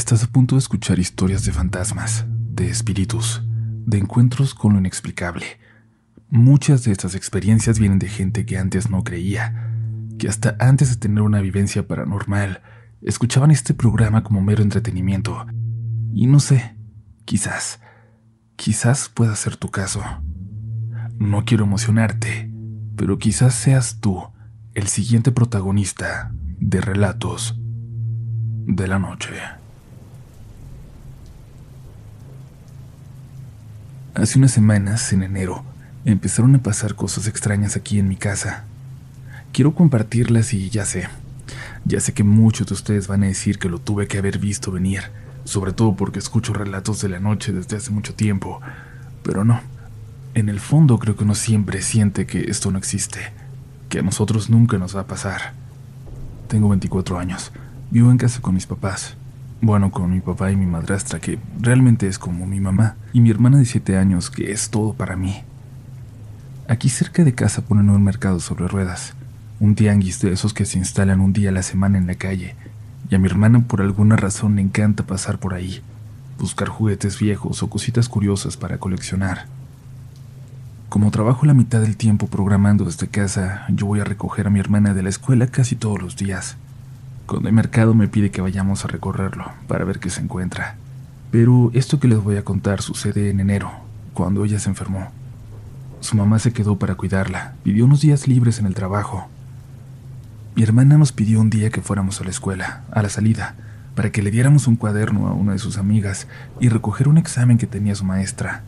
Estás a punto de escuchar historias de fantasmas, de espíritus, de encuentros con lo inexplicable. Muchas de estas experiencias vienen de gente que antes no creía, que hasta antes de tener una vivencia paranormal, escuchaban este programa como mero entretenimiento. Y no sé, quizás, quizás pueda ser tu caso. No quiero emocionarte, pero quizás seas tú el siguiente protagonista de relatos de la noche. Hace unas semanas, en enero, empezaron a pasar cosas extrañas aquí en mi casa. Quiero compartirlas y ya sé, ya sé que muchos de ustedes van a decir que lo tuve que haber visto venir, sobre todo porque escucho relatos de la noche desde hace mucho tiempo, pero no. En el fondo creo que uno siempre siente que esto no existe, que a nosotros nunca nos va a pasar. Tengo 24 años, vivo en casa con mis papás. Bueno, con mi papá y mi madrastra, que realmente es como mi mamá, y mi hermana de 7 años, que es todo para mí. Aquí cerca de casa ponen un mercado sobre ruedas, un tianguis de esos que se instalan un día a la semana en la calle, y a mi hermana por alguna razón le encanta pasar por ahí, buscar juguetes viejos o cositas curiosas para coleccionar. Como trabajo la mitad del tiempo programando esta casa, yo voy a recoger a mi hermana de la escuela casi todos los días. Cuando hay mercado me pide que vayamos a recorrerlo para ver qué se encuentra. Pero esto que les voy a contar sucede en enero, cuando ella se enfermó. Su mamá se quedó para cuidarla, pidió unos días libres en el trabajo. Mi hermana nos pidió un día que fuéramos a la escuela, a la salida, para que le diéramos un cuaderno a una de sus amigas y recoger un examen que tenía su maestra.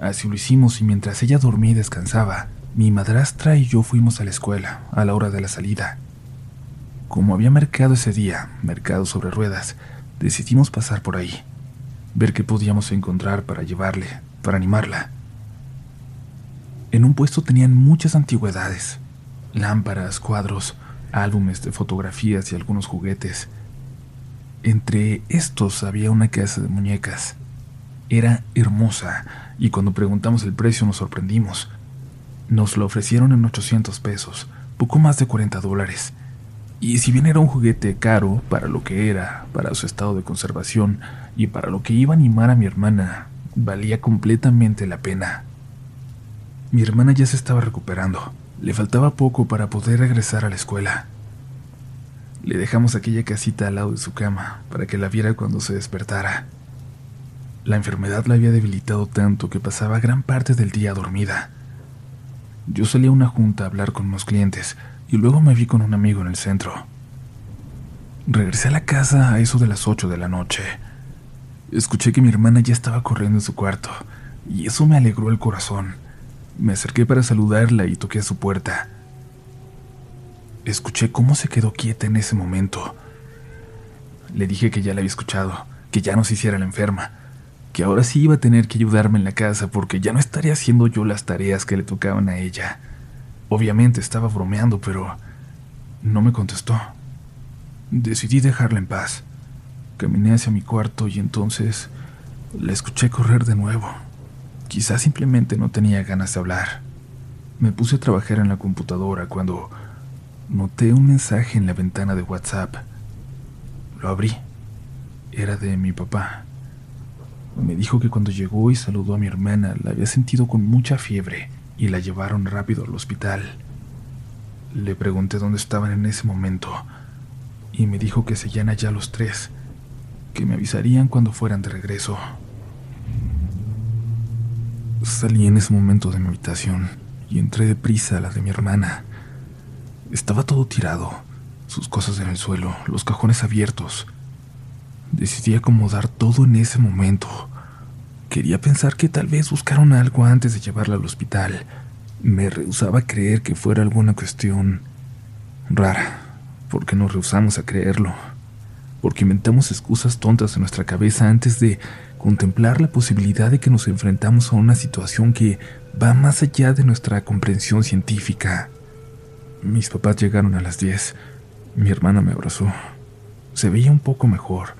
Así lo hicimos y mientras ella dormía y descansaba, mi madrastra y yo fuimos a la escuela, a la hora de la salida. Como había mercado ese día, mercado sobre ruedas, decidimos pasar por ahí, ver qué podíamos encontrar para llevarle, para animarla. En un puesto tenían muchas antigüedades, lámparas, cuadros, álbumes de fotografías y algunos juguetes. Entre estos había una casa de muñecas. Era hermosa y cuando preguntamos el precio nos sorprendimos. Nos lo ofrecieron en 800 pesos, poco más de 40 dólares. Y si bien era un juguete caro para lo que era, para su estado de conservación y para lo que iba a animar a mi hermana, valía completamente la pena. Mi hermana ya se estaba recuperando. Le faltaba poco para poder regresar a la escuela. Le dejamos aquella casita al lado de su cama para que la viera cuando se despertara. La enfermedad la había debilitado tanto que pasaba gran parte del día dormida. Yo salía a una junta a hablar con unos clientes y luego me vi con un amigo en el centro. Regresé a la casa a eso de las 8 de la noche. Escuché que mi hermana ya estaba corriendo en su cuarto, y eso me alegró el corazón. Me acerqué para saludarla y toqué a su puerta. Escuché cómo se quedó quieta en ese momento. Le dije que ya la había escuchado, que ya no se hiciera la enferma, que ahora sí iba a tener que ayudarme en la casa porque ya no estaría haciendo yo las tareas que le tocaban a ella. Obviamente estaba bromeando, pero no me contestó. Decidí dejarla en paz. Caminé hacia mi cuarto y entonces la escuché correr de nuevo. Quizás simplemente no tenía ganas de hablar. Me puse a trabajar en la computadora cuando noté un mensaje en la ventana de WhatsApp. Lo abrí. Era de mi papá. Me dijo que cuando llegó y saludó a mi hermana la había sentido con mucha fiebre y la llevaron rápido al hospital. Le pregunté dónde estaban en ese momento y me dijo que se llena ya los tres, que me avisarían cuando fueran de regreso. Salí en ese momento de mi habitación y entré deprisa a la de mi hermana. Estaba todo tirado, sus cosas en el suelo, los cajones abiertos. Decidí acomodar todo en ese momento Quería pensar que tal vez buscaron algo antes de llevarla al hospital. Me rehusaba a creer que fuera alguna cuestión rara, porque nos rehusamos a creerlo, porque inventamos excusas tontas en nuestra cabeza antes de contemplar la posibilidad de que nos enfrentamos a una situación que va más allá de nuestra comprensión científica. Mis papás llegaron a las 10. Mi hermana me abrazó. Se veía un poco mejor.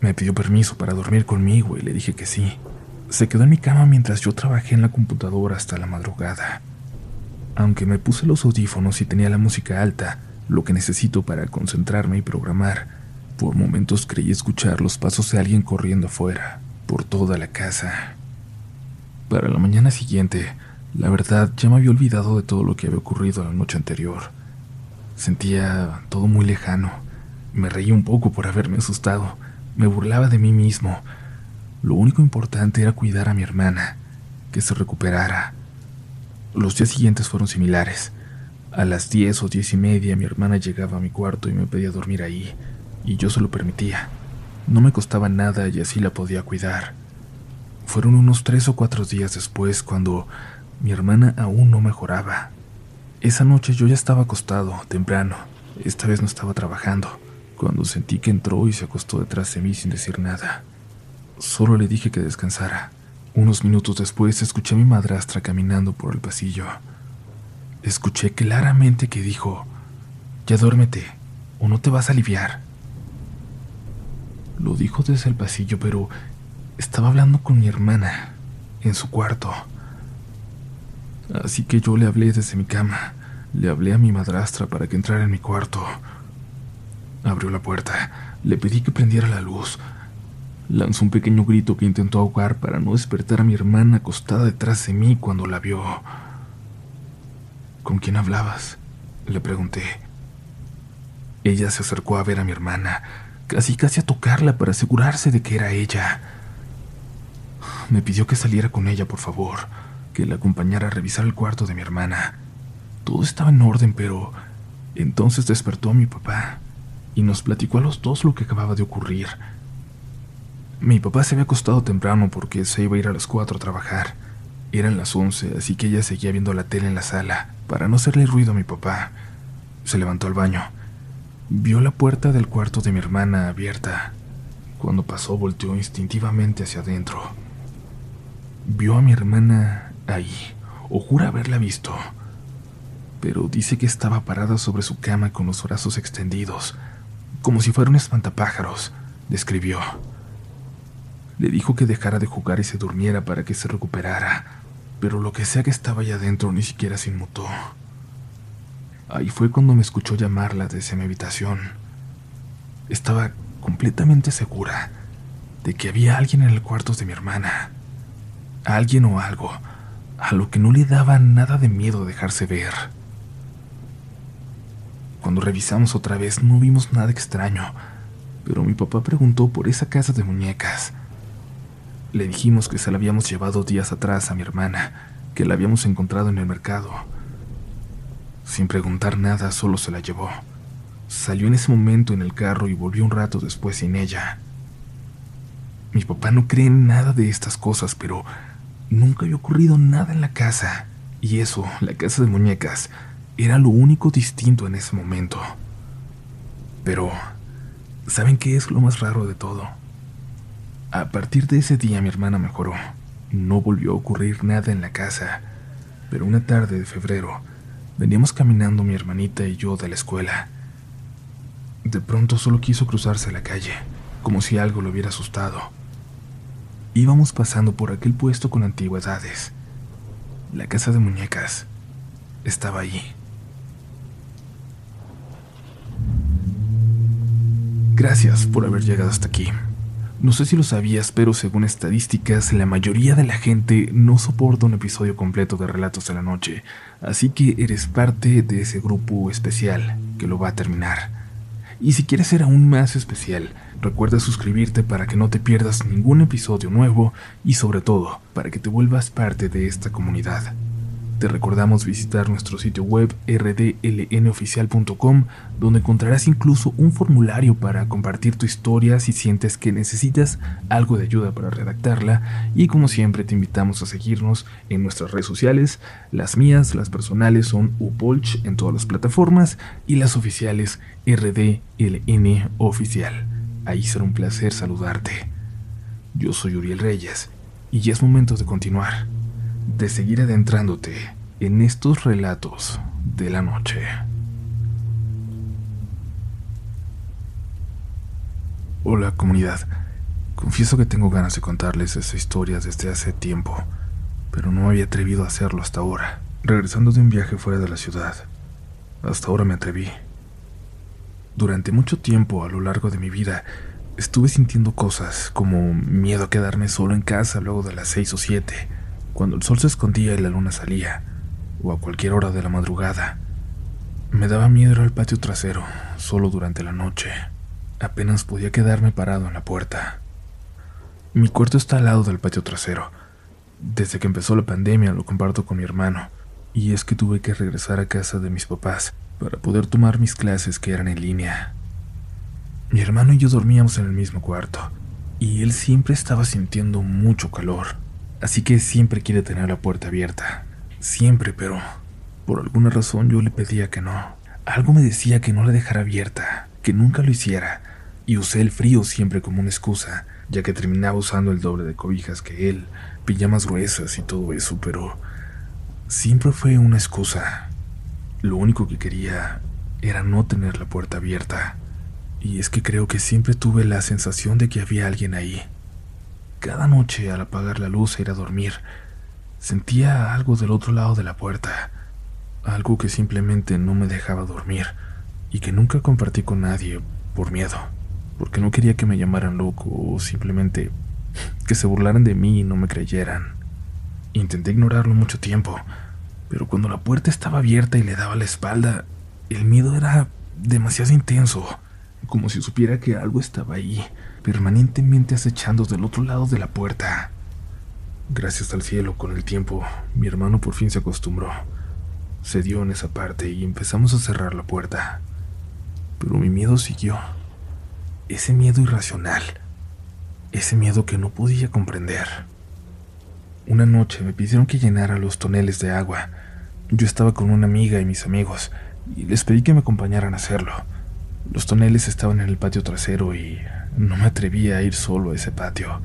Me pidió permiso para dormir conmigo y le dije que sí. Se quedó en mi cama mientras yo trabajé en la computadora hasta la madrugada. Aunque me puse los audífonos y tenía la música alta, lo que necesito para concentrarme y programar, Por momentos creí escuchar los pasos de alguien corriendo afuera, por toda la casa. Para la mañana siguiente, la verdad ya me había olvidado de todo lo que había ocurrido la noche anterior. Sentía todo muy lejano. Me reí un poco por haberme asustado. Me burlaba de mí mismo. Lo único importante era cuidar a mi hermana, que se recuperara. Los días siguientes fueron similares. A las diez o diez y media mi hermana llegaba a mi cuarto y me pedía dormir ahí y yo se lo permitía. No me costaba nada y así la podía cuidar. Fueron unos tres o cuatro días después cuando mi hermana aún no mejoraba. Esa noche yo ya estaba acostado, temprano. Esta vez no estaba trabajando, cuando sentí que entró y se acostó detrás de mí sin decir nada. Solo le dije que descansara. Unos minutos después escuché a mi madrastra caminando por el pasillo. Escuché claramente que dijo, Ya duérmete, o no te vas a aliviar. Lo dijo desde el pasillo, pero estaba hablando con mi hermana, en su cuarto. Así que yo le hablé desde mi cama. Le hablé a mi madrastra para que entrara en mi cuarto. Abrió la puerta. Le pedí que prendiera la luz. Lanzó un pequeño grito que intentó ahogar para no despertar a mi hermana acostada detrás de mí cuando la vio. ¿Con quién hablabas? Le pregunté. Ella se acercó a ver a mi hermana casi casi a tocarla para asegurarse de que era ella. Me pidió que saliera con ella, por favor, que la acompañara a revisar el cuarto de mi hermana. Todo estaba en orden, pero entonces despertó a mi papá y nos platicó a los dos lo que acababa de ocurrir. Mi papá se había acostado temprano porque se iba a ir a las cuatro a trabajar. Eran las once, así que ella seguía viendo la tele en la sala para no hacerle ruido a mi papá. Se levantó al baño Vio la puerta del cuarto de mi hermana abierta. Cuando pasó volteó instintivamente hacia adentro. Vio a mi hermana ahí, o jura haberla visto. Pero dice que estaba parada sobre su cama con los brazos extendidos, como si fuera un espantapájaros, describió. Le dijo que dejara de jugar y se durmiera para que se recuperara, pero lo que sea que estaba allá adentro ni siquiera se inmutó. Ahí fue cuando me escuchó llamarla desde mi habitación. Estaba completamente segura de que había alguien en el cuarto de mi hermana. Alguien o algo a lo que no le daba nada de miedo dejarse ver. Cuando revisamos otra vez no vimos nada extraño, pero mi papá preguntó por esa casa de muñecas. Le dijimos que se la habíamos llevado días atrás a mi hermana, que la habíamos encontrado en el mercado sin preguntar nada, solo se la llevó. Salió en ese momento en el carro y volvió un rato después sin ella. Mi papá no cree en nada de estas cosas, pero nunca había ocurrido nada en la casa. Y eso, la casa de muñecas, era lo único distinto en ese momento. Pero, ¿saben qué es lo más raro de todo? A partir de ese día mi hermana mejoró. No volvió a ocurrir nada en la casa. Pero una tarde de febrero, Veníamos caminando mi hermanita y yo de la escuela. De pronto solo quiso cruzarse la calle, como si algo lo hubiera asustado. Íbamos pasando por aquel puesto con antigüedades. La casa de muñecas estaba allí. Gracias por haber llegado hasta aquí. No sé si lo sabías, pero según estadísticas, la mayoría de la gente no soporta un episodio completo de Relatos de la Noche, así que eres parte de ese grupo especial que lo va a terminar. Y si quieres ser aún más especial, recuerda suscribirte para que no te pierdas ningún episodio nuevo y sobre todo para que te vuelvas parte de esta comunidad. Te recordamos visitar nuestro sitio web rdlnoficial.com, donde encontrarás incluso un formulario para compartir tu historia si sientes que necesitas algo de ayuda para redactarla. Y como siempre, te invitamos a seguirnos en nuestras redes sociales. Las mías, las personales, son upolch en todas las plataformas y las oficiales rdln oficial. Ahí será un placer saludarte. Yo soy Uriel Reyes y ya es momento de continuar de seguir adentrándote en estos relatos de la noche. Hola comunidad, confieso que tengo ganas de contarles esta historia desde hace tiempo, pero no me había atrevido a hacerlo hasta ahora, regresando de un viaje fuera de la ciudad. Hasta ahora me atreví. Durante mucho tiempo a lo largo de mi vida estuve sintiendo cosas como miedo a quedarme solo en casa luego de las seis o siete, cuando el sol se escondía y la luna salía, o a cualquier hora de la madrugada. Me daba miedo al patio trasero, solo durante la noche. Apenas podía quedarme parado en la puerta. Mi cuarto está al lado del patio trasero. Desde que empezó la pandemia lo comparto con mi hermano, y es que tuve que regresar a casa de mis papás para poder tomar mis clases que eran en línea. Mi hermano y yo dormíamos en el mismo cuarto, y él siempre estaba sintiendo mucho calor, así que siempre quiere tener la puerta abierta. Siempre, pero por alguna razón yo le pedía que no. Algo me decía que no la dejara abierta, que nunca lo hiciera, y usé el frío siempre como una excusa, ya que terminaba usando el doble de cobijas que él, pijamas gruesas y todo eso, pero siempre fue una excusa. Lo único que quería era no tener la puerta abierta. Y es que creo que siempre tuve la sensación de que había alguien ahí. Cada noche al apagar la luz e ir a dormir, sentía algo del otro lado de la puerta, algo que simplemente no me dejaba dormir y que nunca compartí con nadie por miedo, porque no quería que me llamaran loco o simplemente que se burlaran de mí y no me creyeran. Intenté ignorarlo mucho tiempo, pero cuando la puerta estaba abierta y le daba la espalda, el miedo era demasiado intenso, como si supiera que algo estaba ahí, permanentemente acechando del otro lado de la puerta. Gracias al cielo, con el tiempo, mi hermano por fin se acostumbró. Se dio en esa parte y empezamos a cerrar la puerta. Pero mi miedo siguió. Ese miedo irracional. Ese miedo que no podía comprender. Una noche me pidieron que llenara los toneles de agua. Yo estaba con una amiga y mis amigos, y les pedí que me acompañaran a hacerlo. Los toneles estaban en el patio trasero y no me atrevía a ir solo a ese patio.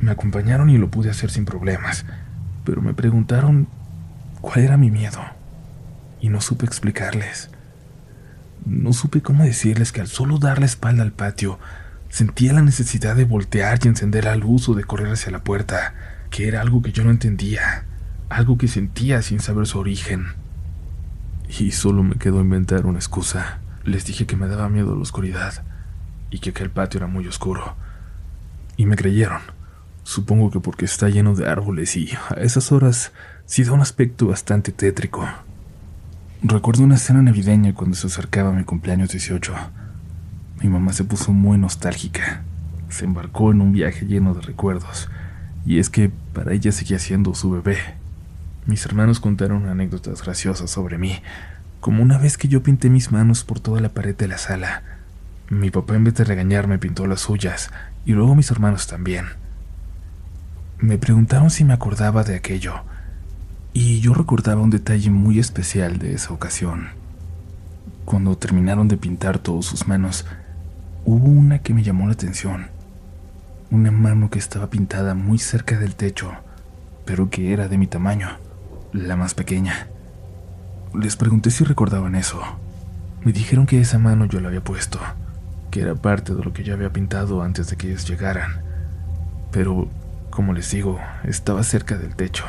Me acompañaron y lo pude hacer sin problemas, pero me preguntaron cuál era mi miedo, y no supe explicarles. No supe cómo decirles que al solo dar la espalda al patio, sentía la necesidad de voltear y encender la luz o de correr hacia la puerta que era algo que yo no entendía, algo que sentía sin saber su origen. Y solo me quedó inventar una excusa. Les dije que me daba miedo la oscuridad y que aquel patio era muy oscuro. Y me creyeron. Supongo que porque está lleno de árboles y a esas horas sí da un aspecto bastante tétrico. Recuerdo una escena navideña cuando se acercaba mi cumpleaños 18. Mi mamá se puso muy nostálgica. Se embarcó en un viaje lleno de recuerdos y es que para ella seguía siendo su bebé. Mis hermanos contaron anécdotas graciosas sobre mí, como una vez que yo pinté mis manos por toda la pared de la sala. Mi papá en vez de regañarme pintó las suyas, y luego mis hermanos también. Me preguntaron si me acordaba de aquello, y yo recordaba un detalle muy especial de esa ocasión. Cuando terminaron de pintar todas sus manos, hubo una que me llamó la atención una mano que estaba pintada muy cerca del techo, pero que era de mi tamaño, la más pequeña. Les pregunté si recordaban eso. Me dijeron que esa mano yo la había puesto, era parte de lo que yo había pintado antes de que ellos llegaran. Pero, como les digo, estaba cerca del techo,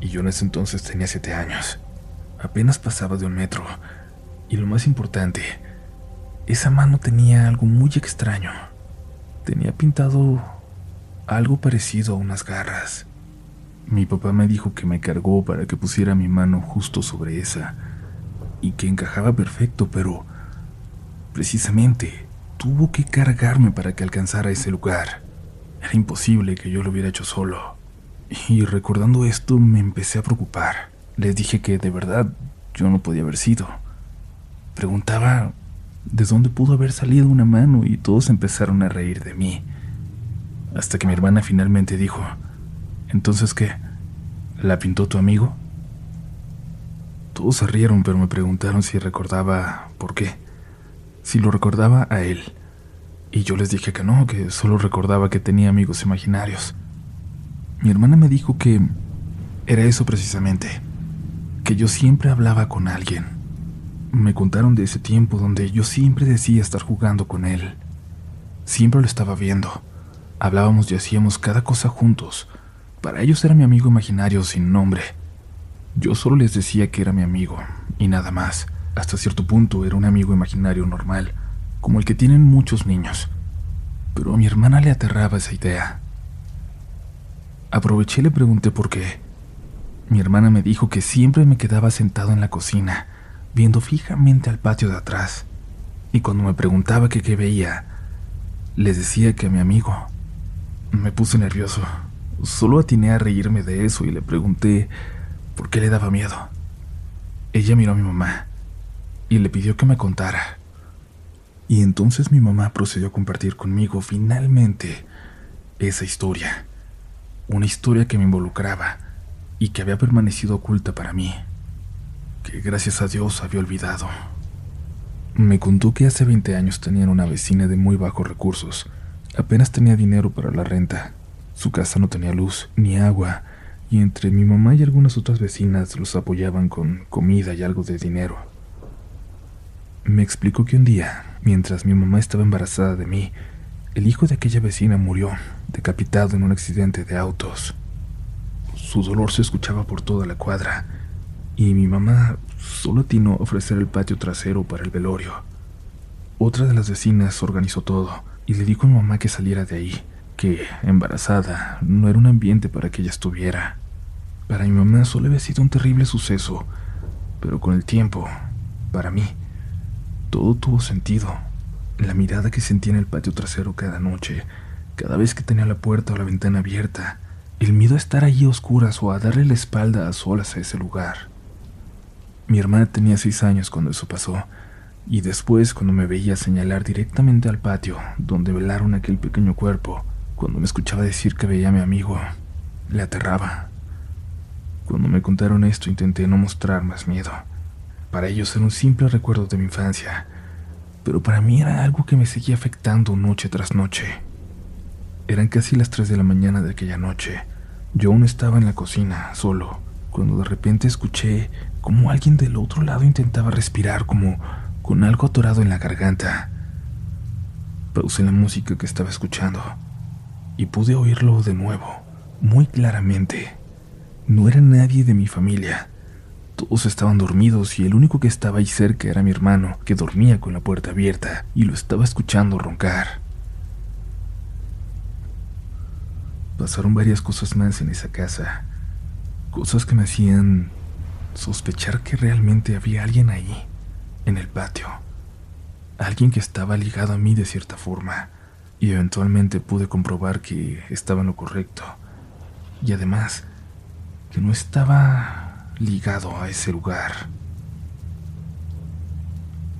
y yo en ese entonces tenía siete años. Apenas pasaba de un metro, y lo más importante, esa mano tenía algo muy extraño. Tenía pintado algo parecido a unas garras. Mi papá me dijo que me cargó para que pusiera mi mano justo sobre esa y que encajaba perfecto, pero precisamente tuvo que cargarme para que alcanzara ese lugar. Era imposible que yo lo hubiera hecho solo. Y recordando esto me empecé a preocupar. Les dije que de verdad yo no podía haber sido. Preguntaba de dónde pudo haber salido una mano y todos empezaron a reír de mí hasta que mi hermana finalmente dijo, ¿entonces qué? ¿La pintó tu amigo? Todos se rieron, pero me preguntaron si recordaba por qué, si lo recordaba a él. Y yo les dije que no, que solo recordaba que tenía amigos imaginarios. Mi hermana me dijo que era eso precisamente, que yo siempre hablaba con alguien. Me contaron de ese tiempo donde yo siempre decía estar jugando con él. Siempre lo estaba viendo Hablábamos y hacíamos cada cosa juntos. Para ellos era mi amigo imaginario sin nombre. Yo solo les decía que era mi amigo, y nada más. Hasta cierto punto era un amigo imaginario normal, como el que tienen muchos niños, pero a mi hermana le aterraba esa idea. Aproveché y le pregunté por qué. Mi hermana me dijo que siempre me quedaba sentado en la cocina, viendo fijamente al patio de atrás, y cuando me preguntaba qué veía, les decía que a mi amigo. Me puse nervioso. Solo atiné a reírme de eso y le pregunté por qué le daba miedo. Ella miró a mi mamá y le pidió que me contara. Y entonces mi mamá procedió a compartir conmigo finalmente esa historia. Una historia que me involucraba y que había permanecido oculta para mí, que gracias a Dios había olvidado. Me contó que hace 20 años tenían una vecina de muy bajos recursos. Apenas tenía dinero para la renta. Su casa no tenía luz ni agua, y entre mi mamá y algunas otras vecinas los apoyaban con comida y algo de dinero. Me explicó que un día, mientras mi mamá estaba embarazada de mí, el hijo de aquella vecina murió, decapitado en un accidente de autos. Su dolor se escuchaba por toda la cuadra, y mi mamá solo atinó a ofrecer el patio trasero para el velorio. Otra de las vecinas organizó todo y le dijo a mi mamá que saliera de ahí, que, embarazada, no era un ambiente para que ella estuviera. Para mi mamá solo había sido un terrible suceso, pero con el tiempo, para mí, todo tuvo sentido. La mirada que sentía en el patio trasero cada noche, cada vez que tenía la puerta o la ventana abierta, el miedo a estar allí a oscuras o a darle la espalda a solas a ese lugar. Mi hermana tenía seis años cuando eso pasó, y después cuando me veía señalar directamente al patio donde velaron aquel pequeño cuerpo, cuando me escuchaba decir que veía a mi amigo, le aterraba. Cuando me contaron esto intenté no mostrar más miedo. Para ellos era un simple recuerdo de mi infancia, pero para mí era algo que me seguía afectando noche tras noche. Eran casi las 3 de la mañana de aquella noche. Yo aún estaba en la cocina, solo, cuando de repente escuché como alguien del otro lado intentaba respirar como con algo atorado en la garganta. Pausé la música que estaba escuchando y pude oírlo de nuevo, muy claramente. No era nadie de mi familia. Todos estaban dormidos y el único que estaba ahí cerca era mi hermano, que dormía con la puerta abierta y lo estaba escuchando roncar. Pasaron varias cosas más en esa casa, cosas que me hacían sospechar que realmente había alguien ahí, en el patio, alguien que estaba ligado a mí de cierta forma, y eventualmente pude comprobar que estaba en lo correcto, y además que no estaba ligado a ese lugar.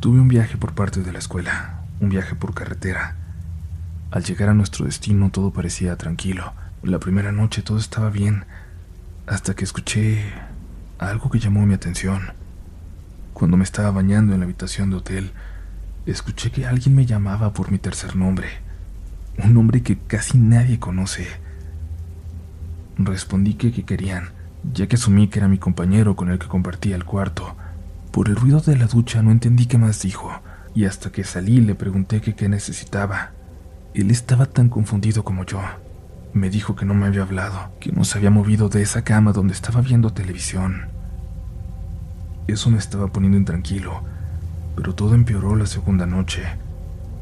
Tuve un viaje por parte de la escuela, un viaje por carretera. Al llegar a nuestro destino todo parecía tranquilo. La primera noche todo estaba bien, hasta que escuché algo que llamó mi atención. Cuando me estaba bañando en la habitación de hotel, escuché que alguien me llamaba por mi tercer nombre, un nombre que casi nadie conoce. Respondí que, que querían ya que asumí que era mi compañero con el que compartía el cuarto. Por el ruido de la ducha no entendí qué más dijo, y hasta que salí le pregunté qué necesitaba. Él estaba tan confundido como yo. Me dijo que no me había hablado, que no se había movido de esa cama donde estaba viendo televisión. Eso me estaba poniendo intranquilo, pero todo empeoró la segunda noche,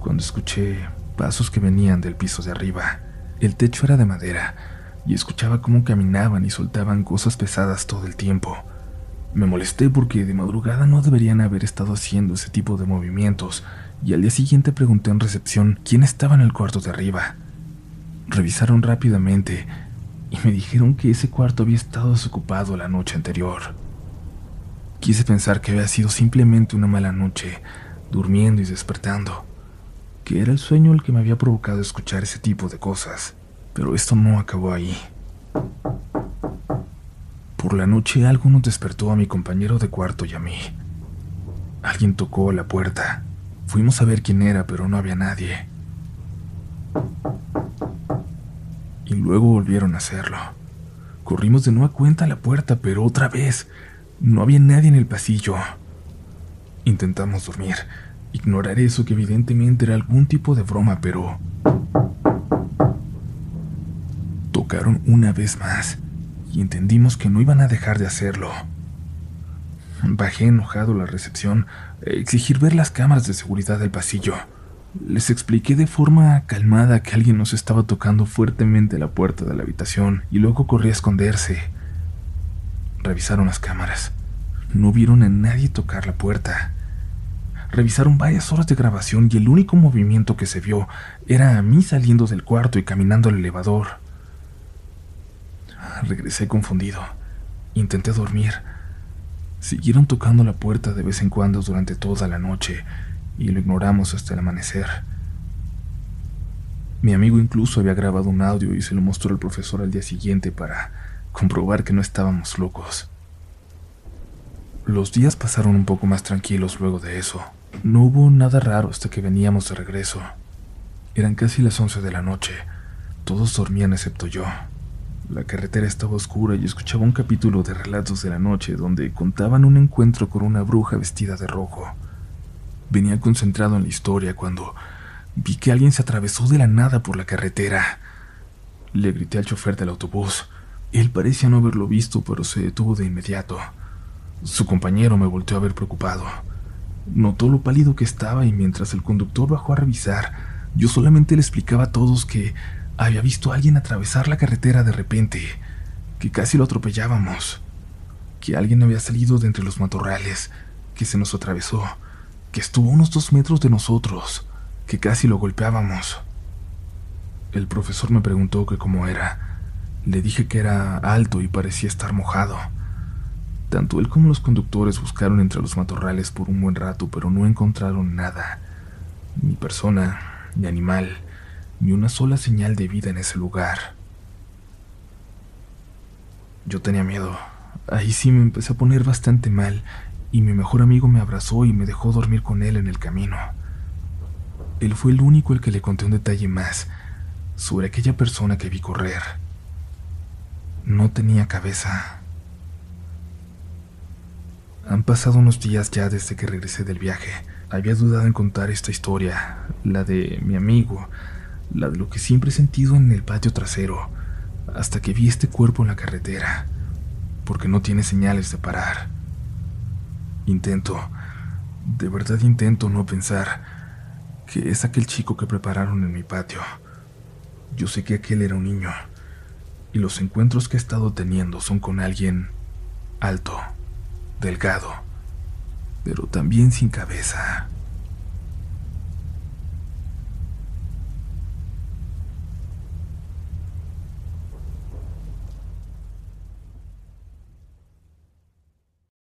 cuando escuché pasos que venían del piso de arriba. El techo era de madera, y escuchaba cómo caminaban y soltaban cosas pesadas todo el tiempo. Me molesté porque de madrugada no deberían haber estado haciendo ese tipo de movimientos y al día siguiente pregunté en recepción quién estaba en el cuarto de arriba. Revisaron rápidamente y me dijeron que ese cuarto había estado desocupado la noche anterior. Quise pensar que había sido simplemente una mala noche, durmiendo y despertando, que era el sueño el que me había provocado escuchar ese tipo de cosas. Pero esto no acabó ahí. Por la noche algo nos despertó a mi compañero de cuarto y a mí. Alguien tocó la puerta. Fuimos a ver quién era, pero no había nadie. Y luego volvieron a hacerlo. Corrimos de nueva cuenta a la puerta, pero otra vez no había nadie en el pasillo. Intentamos dormir, ignorar eso que evidentemente era algún tipo de broma, pero Tocaron una vez más y entendimos que no iban a dejar de hacerlo. Bajé enojado a la recepción a exigir ver las cámaras de seguridad del pasillo, Les expliqué de forma calmada que alguien nos estaba tocando fuertemente la puerta de la habitación y luego corrí a esconderse. Revisaron las cámaras. No vieron a nadie tocar la puerta. Revisaron varias horas de grabación y el único movimiento que se vio era a mí saliendo del cuarto y caminando al elevador. Regresé confundido. Intenté dormir. Siguieron tocando la puerta de vez en cuando durante toda la noche y lo ignoramos hasta el amanecer. Mi amigo incluso había grabado un audio y se lo mostró al profesor al día siguiente para comprobar que no estábamos locos. Los días pasaron un poco más tranquilos luego de eso. No hubo nada raro hasta que veníamos de regreso. Eran casi las once de la noche. Todos dormían excepto yo. La carretera estaba oscura y escuchaba un capítulo de Relatos de la Noche donde contaban un encuentro con una bruja vestida de rojo. Venía concentrado en la historia cuando vi que alguien se atravesó de la nada por la carretera. Le grité al chofer del autobús. Él parecía no haberlo visto, pero se detuvo de inmediato. Su compañero me volteó a ver preocupado. Notó lo pálido que estaba y mientras el conductor bajó a revisar, yo solamente le explicaba a todos que había visto a alguien atravesar la carretera de repente, que casi lo atropellábamos, que alguien había salido de entre los matorrales, que se nos atravesó, que estuvo a unos dos metros de nosotros, que casi lo golpeábamos. El profesor me preguntó que cómo era. Le dije que era alto y parecía estar mojado. Tanto él como los conductores buscaron entre los matorrales por un buen rato, pero no encontraron nada. Ni persona, ni animal, ni una sola señal de vida en ese lugar. Yo tenía miedo. Ahí sí me empecé a poner bastante mal y mi mejor amigo me abrazó y me dejó dormir con él en el camino. Él fue el único el que le conté un detalle más sobre aquella persona que vi correr. No tenía cabeza. Han pasado unos días ya desde que regresé del viaje. Había dudado en contar esta historia, la de mi amigo, la de lo que siempre he sentido en el patio trasero, hasta que vi este cuerpo en la carretera, porque no tiene señales de parar. Intento, de verdad intento no pensar que es aquel chico que prepararon en mi patio. Yo sé que aquel era un niño, y los encuentros que he estado teniendo son con alguien alto, delgado, pero también sin cabeza.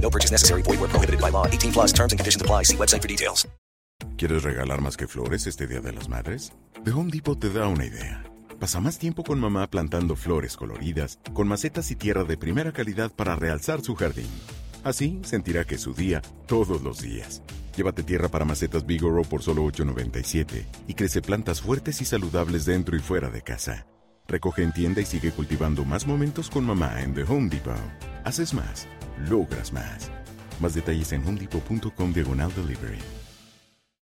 No purchase necessary. Void where prohibited by law. 18 plus terms and conditions apply. See website for details. ¿Quieres regalar más que flores este Día de las Madres? The Home Depot te da una idea. Pasa más tiempo con mamá plantando flores coloridas, con macetas y tierra de primera calidad para realzar su jardín. Así sentirá que es su día todos los días. Llévate tierra para macetas Bigoro por solo $8.97 y crece plantas fuertes y saludables dentro y fuera de casa. Recoge en tienda y sigue cultivando más momentos con mamá en The Home Depot. Haces más, logras más. Más detalles en homedepot.com diagonal delivery.